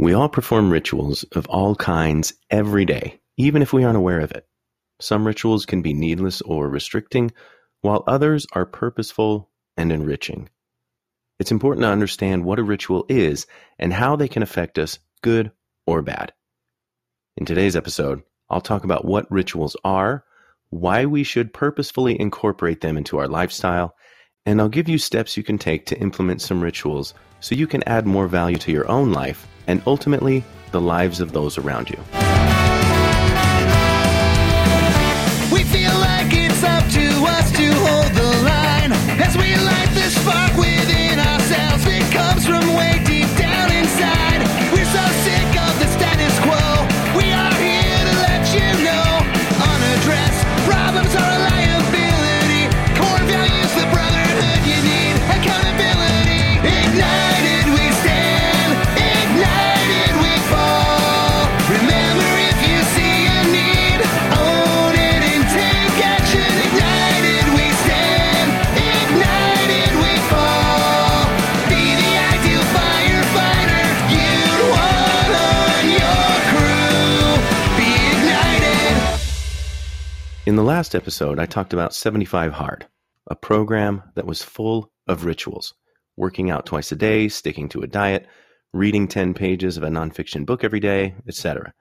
We all perform rituals of all kinds every day, even if we aren't aware of it. Some rituals can be needless or restricting, while others are purposeful and enriching. It's important to understand what a ritual is and how they can affect us, good or bad. In today's episode, I'll talk about what rituals are, why we should purposefully incorporate them into our lifestyle, and I'll give you steps you can take to implement some rituals so you can add more value to your own life and ultimately the lives of those around you. Last episode, I talked about 75 Hard, a program that was full of rituals working out twice a day, sticking to a diet, reading 10 pages of a nonfiction book every day, etc.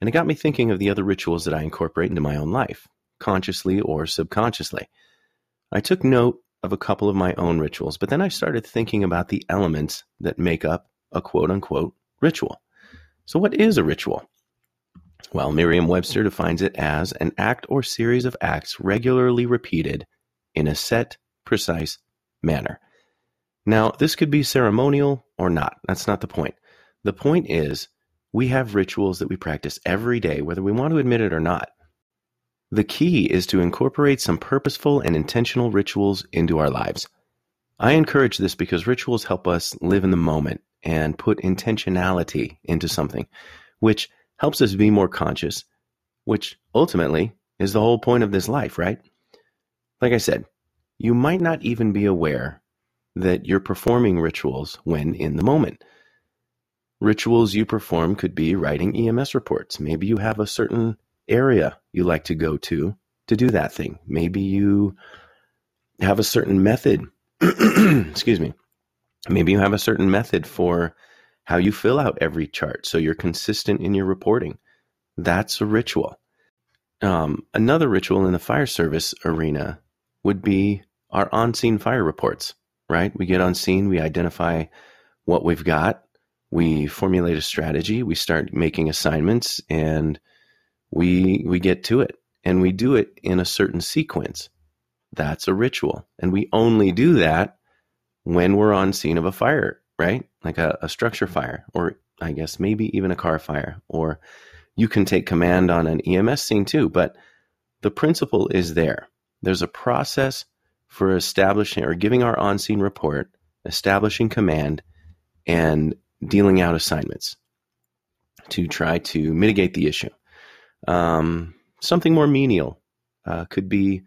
And it got me thinking of the other rituals that I incorporate into my own life, consciously or subconsciously. I took note of a couple of my own rituals, but then I started thinking about the elements that make up a quote unquote ritual. So, what is a ritual? Well, Merriam Webster defines it as an act or series of acts regularly repeated in a set, precise manner. Now, this could be ceremonial or not. That's not the point. The point is, we have rituals that we practice every day, whether we want to admit it or not. The key is to incorporate some purposeful and intentional rituals into our lives. I encourage this because rituals help us live in the moment and put intentionality into something, which helps us be more conscious, which ultimately is the whole point of this life, right? Like I said, you might not even be aware that you're performing rituals when in the moment. Rituals you perform could be writing EMS reports. Maybe you have a certain area you like to go to to do that thing. Maybe you have a certain method. Excuse me. Maybe you have a certain method for how you fill out every chart so you're consistent in your reporting. That's a ritual. Um, another ritual in the fire service arena would be our on scene fire reports, right? We get on scene, we identify what we've got, we formulate a strategy, we start making assignments, and we we get to it. And we do it in a certain sequence. That's a ritual. And we only do that when we're on scene of a fire, right? Like a, a structure fire, or I guess maybe even a car fire, or you can take command on an EMS scene too. But the principle is there. There's a process for establishing or giving our on scene report, establishing command, and dealing out assignments to try to mitigate the issue. Um, something more menial uh, could be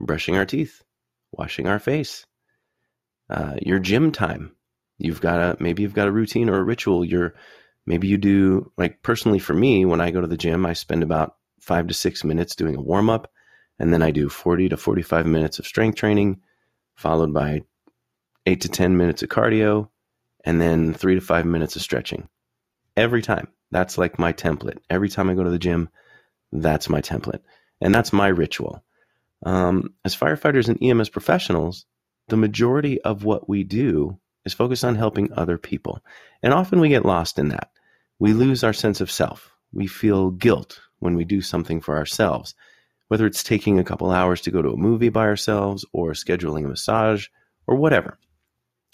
brushing our teeth, washing our face, uh, your gym time. You've got a maybe you've got a routine or a ritual. You're maybe you do like personally for me when I go to the gym, I spend about five to six minutes doing a warm up, and then I do forty to forty five minutes of strength training, followed by eight to ten minutes of cardio, and then three to five minutes of stretching. Every time. That's like my template. Every time I go to the gym, that's my template. And that's my ritual. Um, as firefighters and EMS professionals, the majority of what we do is focused on helping other people. And often we get lost in that. We lose our sense of self. We feel guilt when we do something for ourselves, whether it's taking a couple hours to go to a movie by ourselves or scheduling a massage or whatever.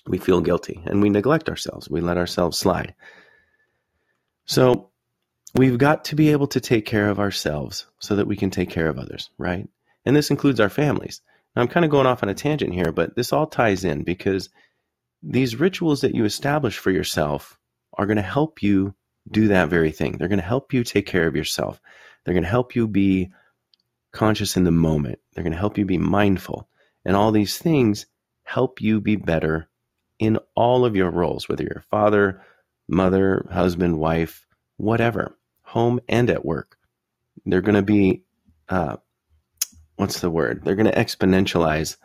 We feel guilty and we neglect ourselves. We let ourselves slide. So we've got to be able to take care of ourselves so that we can take care of others, right? And this includes our families. Now, I'm kind of going off on a tangent here, but this all ties in because these rituals that you establish for yourself are going to help you do that very thing. They're going to help you take care of yourself. They're going to help you be conscious in the moment. They're going to help you be mindful. And all these things help you be better in all of your roles, whether you're father, mother, husband, wife, whatever, home and at work. They're going to be, uh, what's the word? They're going to exponentialize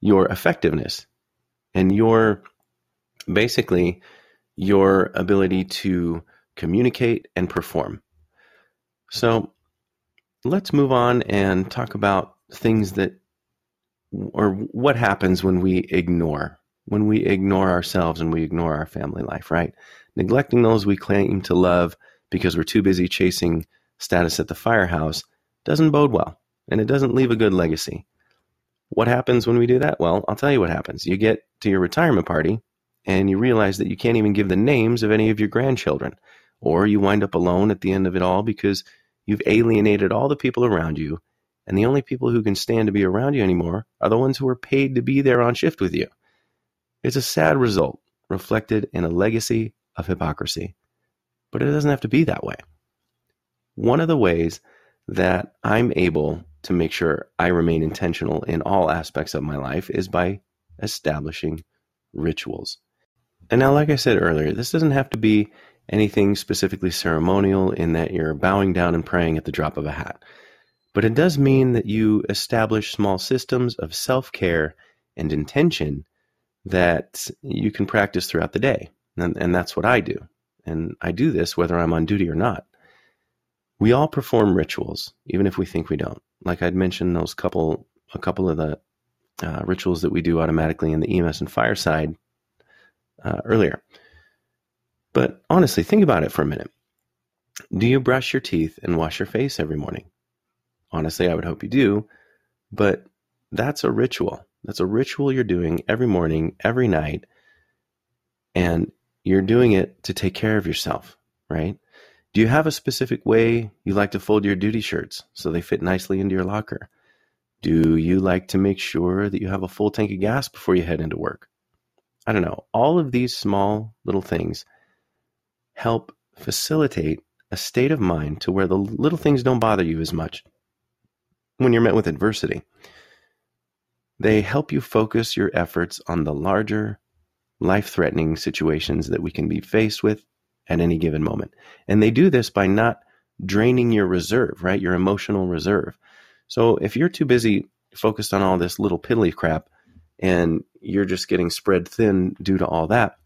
your effectiveness and your basically your ability to communicate and perform. So let's move on and talk about things that or what happens when we ignore when we ignore ourselves and we ignore our family life, right? Neglecting those we claim to love because we're too busy chasing status at the firehouse doesn't bode well and it doesn't leave a good legacy. What happens when we do that? Well, I'll tell you what happens. You get to your retirement party and you realize that you can't even give the names of any of your grandchildren, or you wind up alone at the end of it all because you've alienated all the people around you and the only people who can stand to be around you anymore are the ones who are paid to be there on shift with you. It's a sad result reflected in a legacy of hypocrisy. But it doesn't have to be that way. One of the ways that I'm able to make sure I remain intentional in all aspects of my life is by establishing rituals. And now, like I said earlier, this doesn't have to be anything specifically ceremonial in that you're bowing down and praying at the drop of a hat. But it does mean that you establish small systems of self care and intention that you can practice throughout the day. And, and that's what I do. And I do this whether I'm on duty or not. We all perform rituals, even if we think we don't. Like I'd mentioned, those couple, a couple of the uh, rituals that we do automatically in the EMS and fireside uh, earlier. But honestly, think about it for a minute. Do you brush your teeth and wash your face every morning? Honestly, I would hope you do, but that's a ritual. That's a ritual you're doing every morning, every night, and you're doing it to take care of yourself, right? Do you have a specific way you like to fold your duty shirts so they fit nicely into your locker? Do you like to make sure that you have a full tank of gas before you head into work? I don't know. All of these small little things help facilitate a state of mind to where the little things don't bother you as much when you're met with adversity. They help you focus your efforts on the larger, life threatening situations that we can be faced with at any given moment. And they do this by not draining your reserve, right? Your emotional reserve. So if you're too busy focused on all this little piddly crap and you're just getting spread thin due to all that,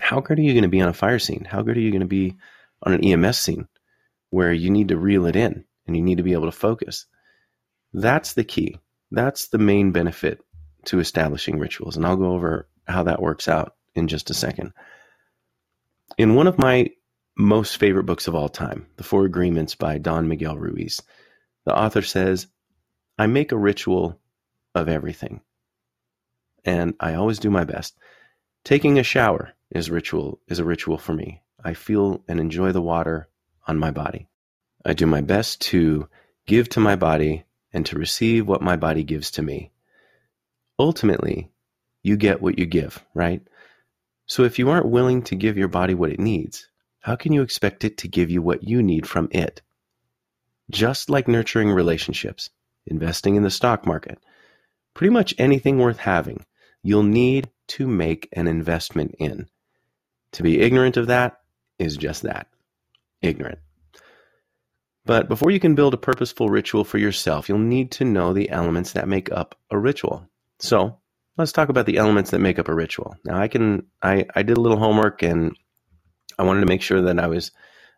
how good are you going to be on a fire scene? How good are you going to be on an EMS scene where you need to reel it in and you need to be able to focus? That's the key. That's the main benefit to establishing rituals. And I'll go over how that works out in just a second. In one of my most favorite books of all time, The Four Agreements by Don Miguel Ruiz, the author says, I make a ritual of everything. And I always do my best. Taking a shower is ritual is a ritual for me. I feel and enjoy the water on my body. I do my best to give to my body and to receive what my body gives to me. Ultimately, you get what you give, right? So if you aren't willing to give your body what it needs, how can you expect it to give you what you need from it? Just like nurturing relationships, investing in the stock market, pretty much anything worth having, you'll need to make an investment in. To be ignorant of that is just that ignorant. But before you can build a purposeful ritual for yourself, you'll need to know the elements that make up a ritual. So let's talk about the elements that make up a ritual. Now I can I, I did a little homework and I wanted to make sure that I was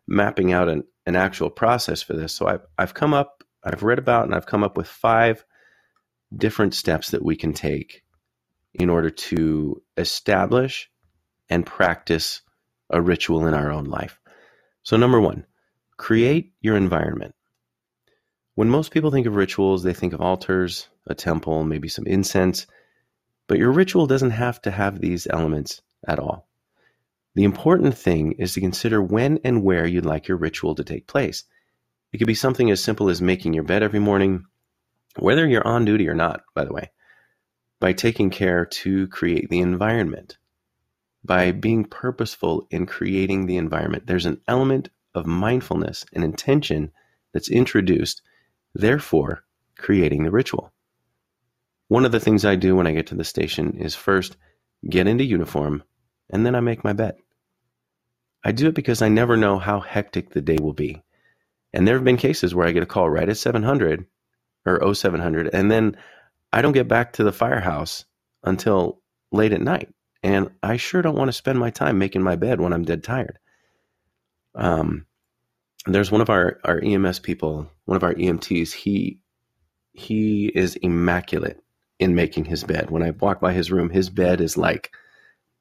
mapping out an, an actual process for this. So I've I've come up, I've read about and I've come up with five different steps that we can take in order to establish and practice a ritual in our own life. So number one, Create your environment. When most people think of rituals, they think of altars, a temple, maybe some incense, but your ritual doesn't have to have these elements at all. The important thing is to consider when and where you'd like your ritual to take place. It could be something as simple as making your bed every morning, whether you're on duty or not, by the way, by taking care to create the environment, by being purposeful in creating the environment. There's an element of mindfulness and intention that's introduced, therefore creating the ritual. One of the things I do when I get to the station is first get into uniform and then I make my bed. I do it because I never know how hectic the day will be. And there have been cases where I get a call right at 700 or 0700, and then I don't get back to the firehouse until late at night. And I sure don't want to spend my time making my bed when I'm dead tired. Um, there's one of our, our EMS people, one of our EMTs, he he is immaculate in making his bed. When I walk by his room, his bed is like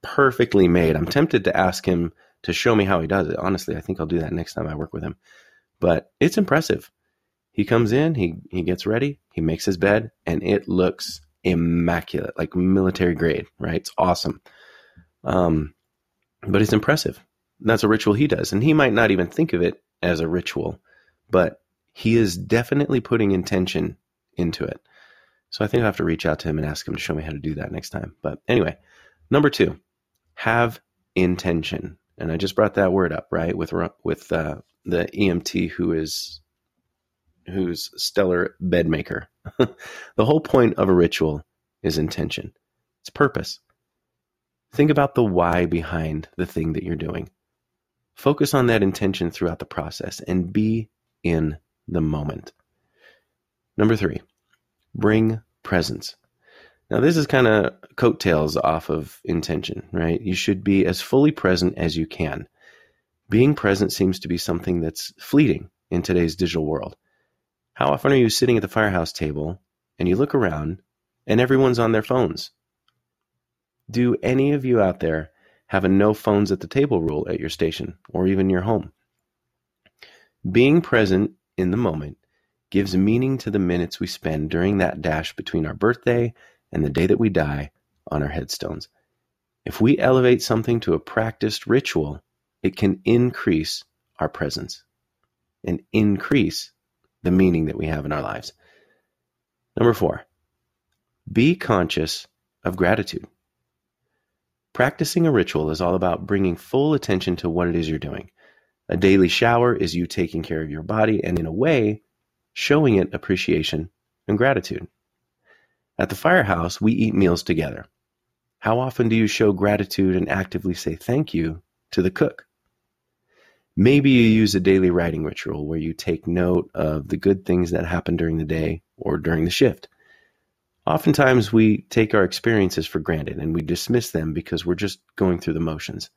perfectly made. I'm tempted to ask him to show me how he does it. Honestly, I think I'll do that next time I work with him. But it's impressive. He comes in, he he gets ready, he makes his bed, and it looks immaculate, like military grade, right? It's awesome. Um, but it's impressive. That's a ritual he does, and he might not even think of it as a ritual, but he is definitely putting intention into it. So I think I have to reach out to him and ask him to show me how to do that next time. But anyway, number two, have intention. And I just brought that word up, right? With with uh, the EMT who is who's stellar bed maker. the whole point of a ritual is intention. It's purpose. Think about the why behind the thing that you're doing. Focus on that intention throughout the process and be in the moment. Number three, bring presence. Now, this is kind of coattails off of intention, right? You should be as fully present as you can. Being present seems to be something that's fleeting in today's digital world. How often are you sitting at the firehouse table and you look around and everyone's on their phones? Do any of you out there have a no phones at the table rule at your station or even your home? Being present in the moment gives meaning to the minutes we spend during that dash between our birthday and the day that we die on our headstones. If we elevate something to a practiced ritual, it can increase our presence and increase the meaning that we have in our lives. Number four, be conscious of gratitude. Practicing a ritual is all about bringing full attention to what it is you're doing. A daily shower is you taking care of your body and, in a way, showing it appreciation and gratitude. At the firehouse, we eat meals together. How often do you show gratitude and actively say thank you to the cook? Maybe you use a daily writing ritual where you take note of the good things that happen during the day or during the shift. Oftentimes, we take our experiences for granted and we dismiss them because we're just going through the motions.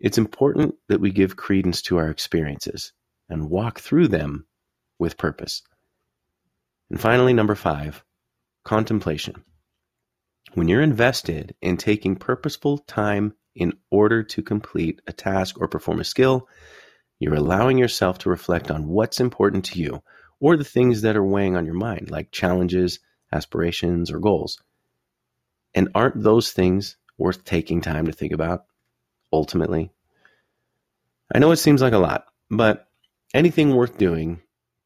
It's important that we give credence to our experiences and walk through them with purpose. And finally, number five, contemplation. When you're invested in taking purposeful time in order to complete a task or perform a skill, you're allowing yourself to reflect on what's important to you or the things that are weighing on your mind, like challenges, aspirations, or goals. And aren't those things worth taking time to think about ultimately? I know it seems like a lot, but anything worth doing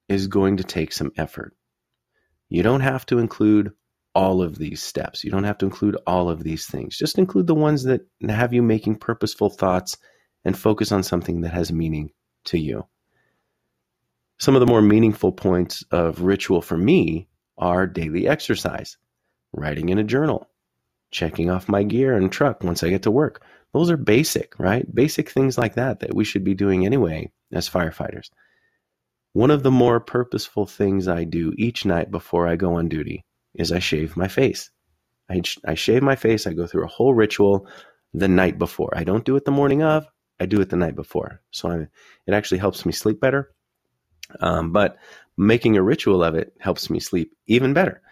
is going to take some effort. You don't have to include all of these steps. You don't have to include all of these things. Just include the ones that have you making purposeful thoughts and focus on something that has meaning to you. Some of the more meaningful points of ritual for me are daily exercise, writing in a journal, checking off my gear and truck once I get to work. Those are basic, right? Basic things like that that we should be doing anyway as firefighters. One of the more purposeful things I do each night before I go on duty is I shave my face. I, I shave my face. I go through a whole ritual the night before. I don't do it the morning of. I do it the night before. So I, it actually helps me sleep better. Um, but making a ritual of it helps me sleep even better.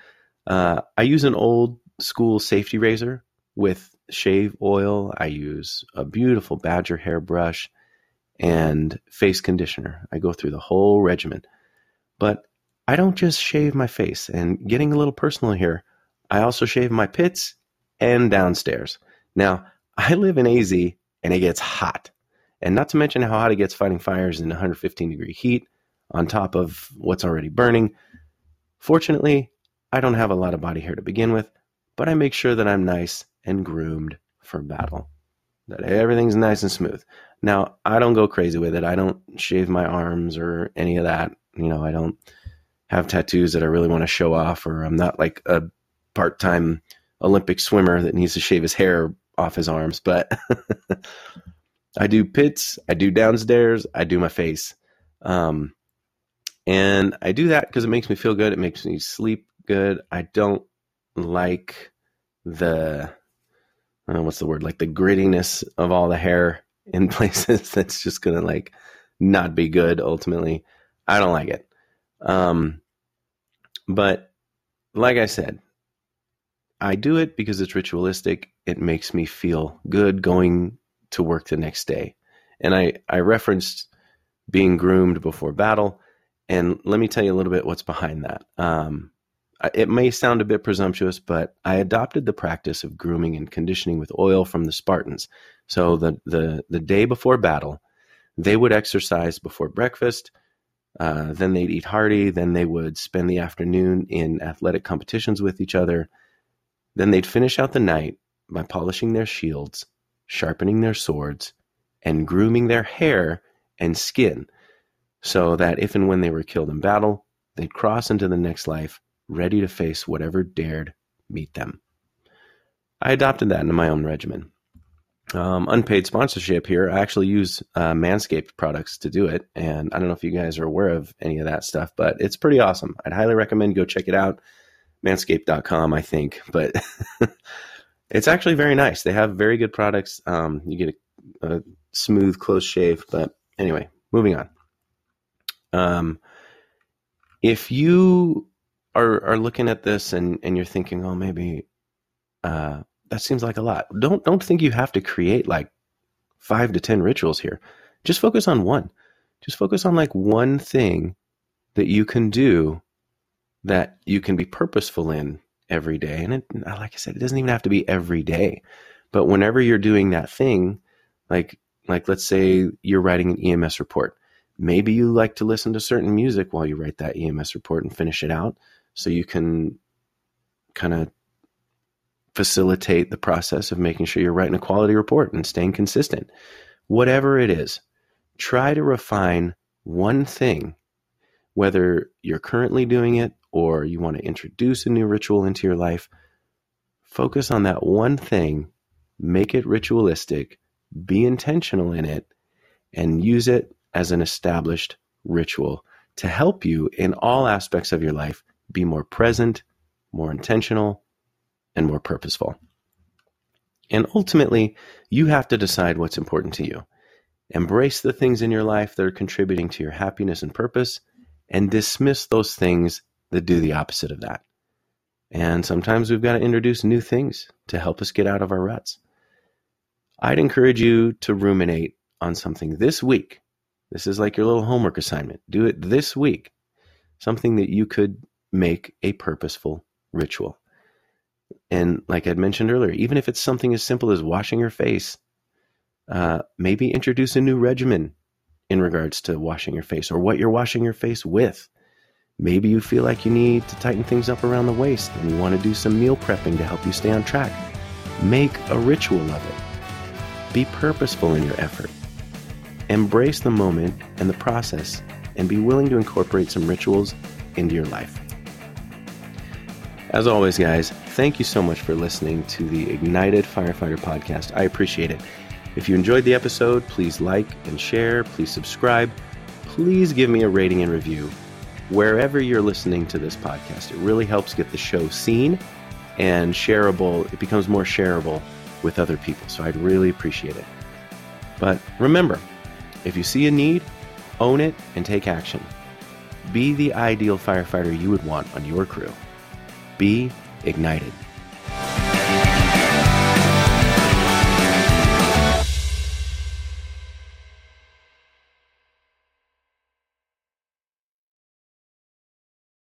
Uh, I use an old school safety razor with shave oil. I use a beautiful badger hair brush and face conditioner. I go through the whole regimen. But I don't just shave my face. And getting a little personal here, I also shave my pits and downstairs. Now, I live in AZ and it gets hot. And not to mention how hot it gets fighting fires in 115 degree heat on top of what's already burning. Fortunately, I don't have a lot of body hair to begin with, but I make sure that I'm nice and groomed for battle, that everything's nice and smooth. Now, I don't go crazy with it. I don't shave my arms or any of that. You know, I don't have tattoos that I really want to show off, or I'm not like a part time Olympic swimmer that needs to shave his hair off his arms. But I do pits, I do downstairs, I do my face. Um, and I do that because it makes me feel good. It makes me sleep good. I don't like the, uh, what's the word? Like the grittiness of all the hair in places that's just to like not be good ultimately. I don't like it. Um, but like I said, I do it because it's ritualistic. It makes me feel good going to work the next day. And I, I referenced being groomed before battle. And let me tell you a little bit what's behind that. Um, it may sound a bit presumptuous, but I adopted the practice of grooming and conditioning with oil from the Spartans. So the the the day before battle, they would exercise before breakfast. Uh, then they'd eat hearty. Then they would spend the afternoon in athletic competitions with each other. Then they'd finish out the night by polishing their shields, sharpening their swords, and grooming their hair and skin, so that if and when they were killed in battle, they'd cross into the next life ready to face whatever dared meet them. I adopted that into my own regimen. Um, unpaid sponsorship here. I actually use uh, Manscaped products to do it, and I don't know if you guys are aware of any of that stuff, but it's pretty awesome. I'd highly recommend go check it out. Manscaped.com, I think, but it's actually very nice. They have very good products. Um, you get a, a, smooth, close shave. But anyway, moving on. Um, if you are are looking at this and and you're thinking, oh, maybe uh, that seems like a lot. Don't don't think you have to create like five to ten rituals here. Just focus on one. Just focus on like one thing that you can do that you can be purposeful in every day. And it, like I said, it doesn't even have to be every day, but whenever you're doing that thing, like like let's say you're writing an EMS report. Maybe you like to listen to certain music while you write that EMS report and finish it out so you can kind of facilitate the process of making sure you're writing a quality report and staying consistent. Whatever it is, try to refine one thing, whether you're currently doing it or you want to introduce a new ritual into your life. Focus on that one thing, make it ritualistic, be intentional in it, and use it as an established ritual to help you in all aspects of your life be more present, more intentional, and more purposeful. And ultimately, you have to decide what's important to you. Embrace the things in your life that are contributing to your happiness and purpose, and dismiss those things that do the opposite of that. And sometimes we've got to introduce new things to help us get out of our ruts. I'd encourage you to ruminate on something this week. This is like your little homework assignment. Do it this week. Something that you could make a purposeful ritual. And like I'd mentioned earlier, even if it's something as simple as washing your face, uh, maybe introduce a new regimen in regards to washing your face or what you're washing your face with. Maybe you feel like you need to tighten things up around the waist and you want to do some meal prepping to help you stay on track. Make a ritual of it. Be purposeful in your effort. Embrace the moment and the process and be willing to incorporate some rituals into your life. As always, guys, thank you so much for listening to the Ignited Firefighter podcast. I appreciate it. If you enjoyed the episode, please like and share. Please subscribe. Please give me a rating and review wherever you're listening to this podcast. It really helps get the show seen and shareable. It becomes more shareable with other people. So I'd really appreciate it. But remember, if you see a need, own it and take action. Be the ideal firefighter you would want on your crew. Be ignited.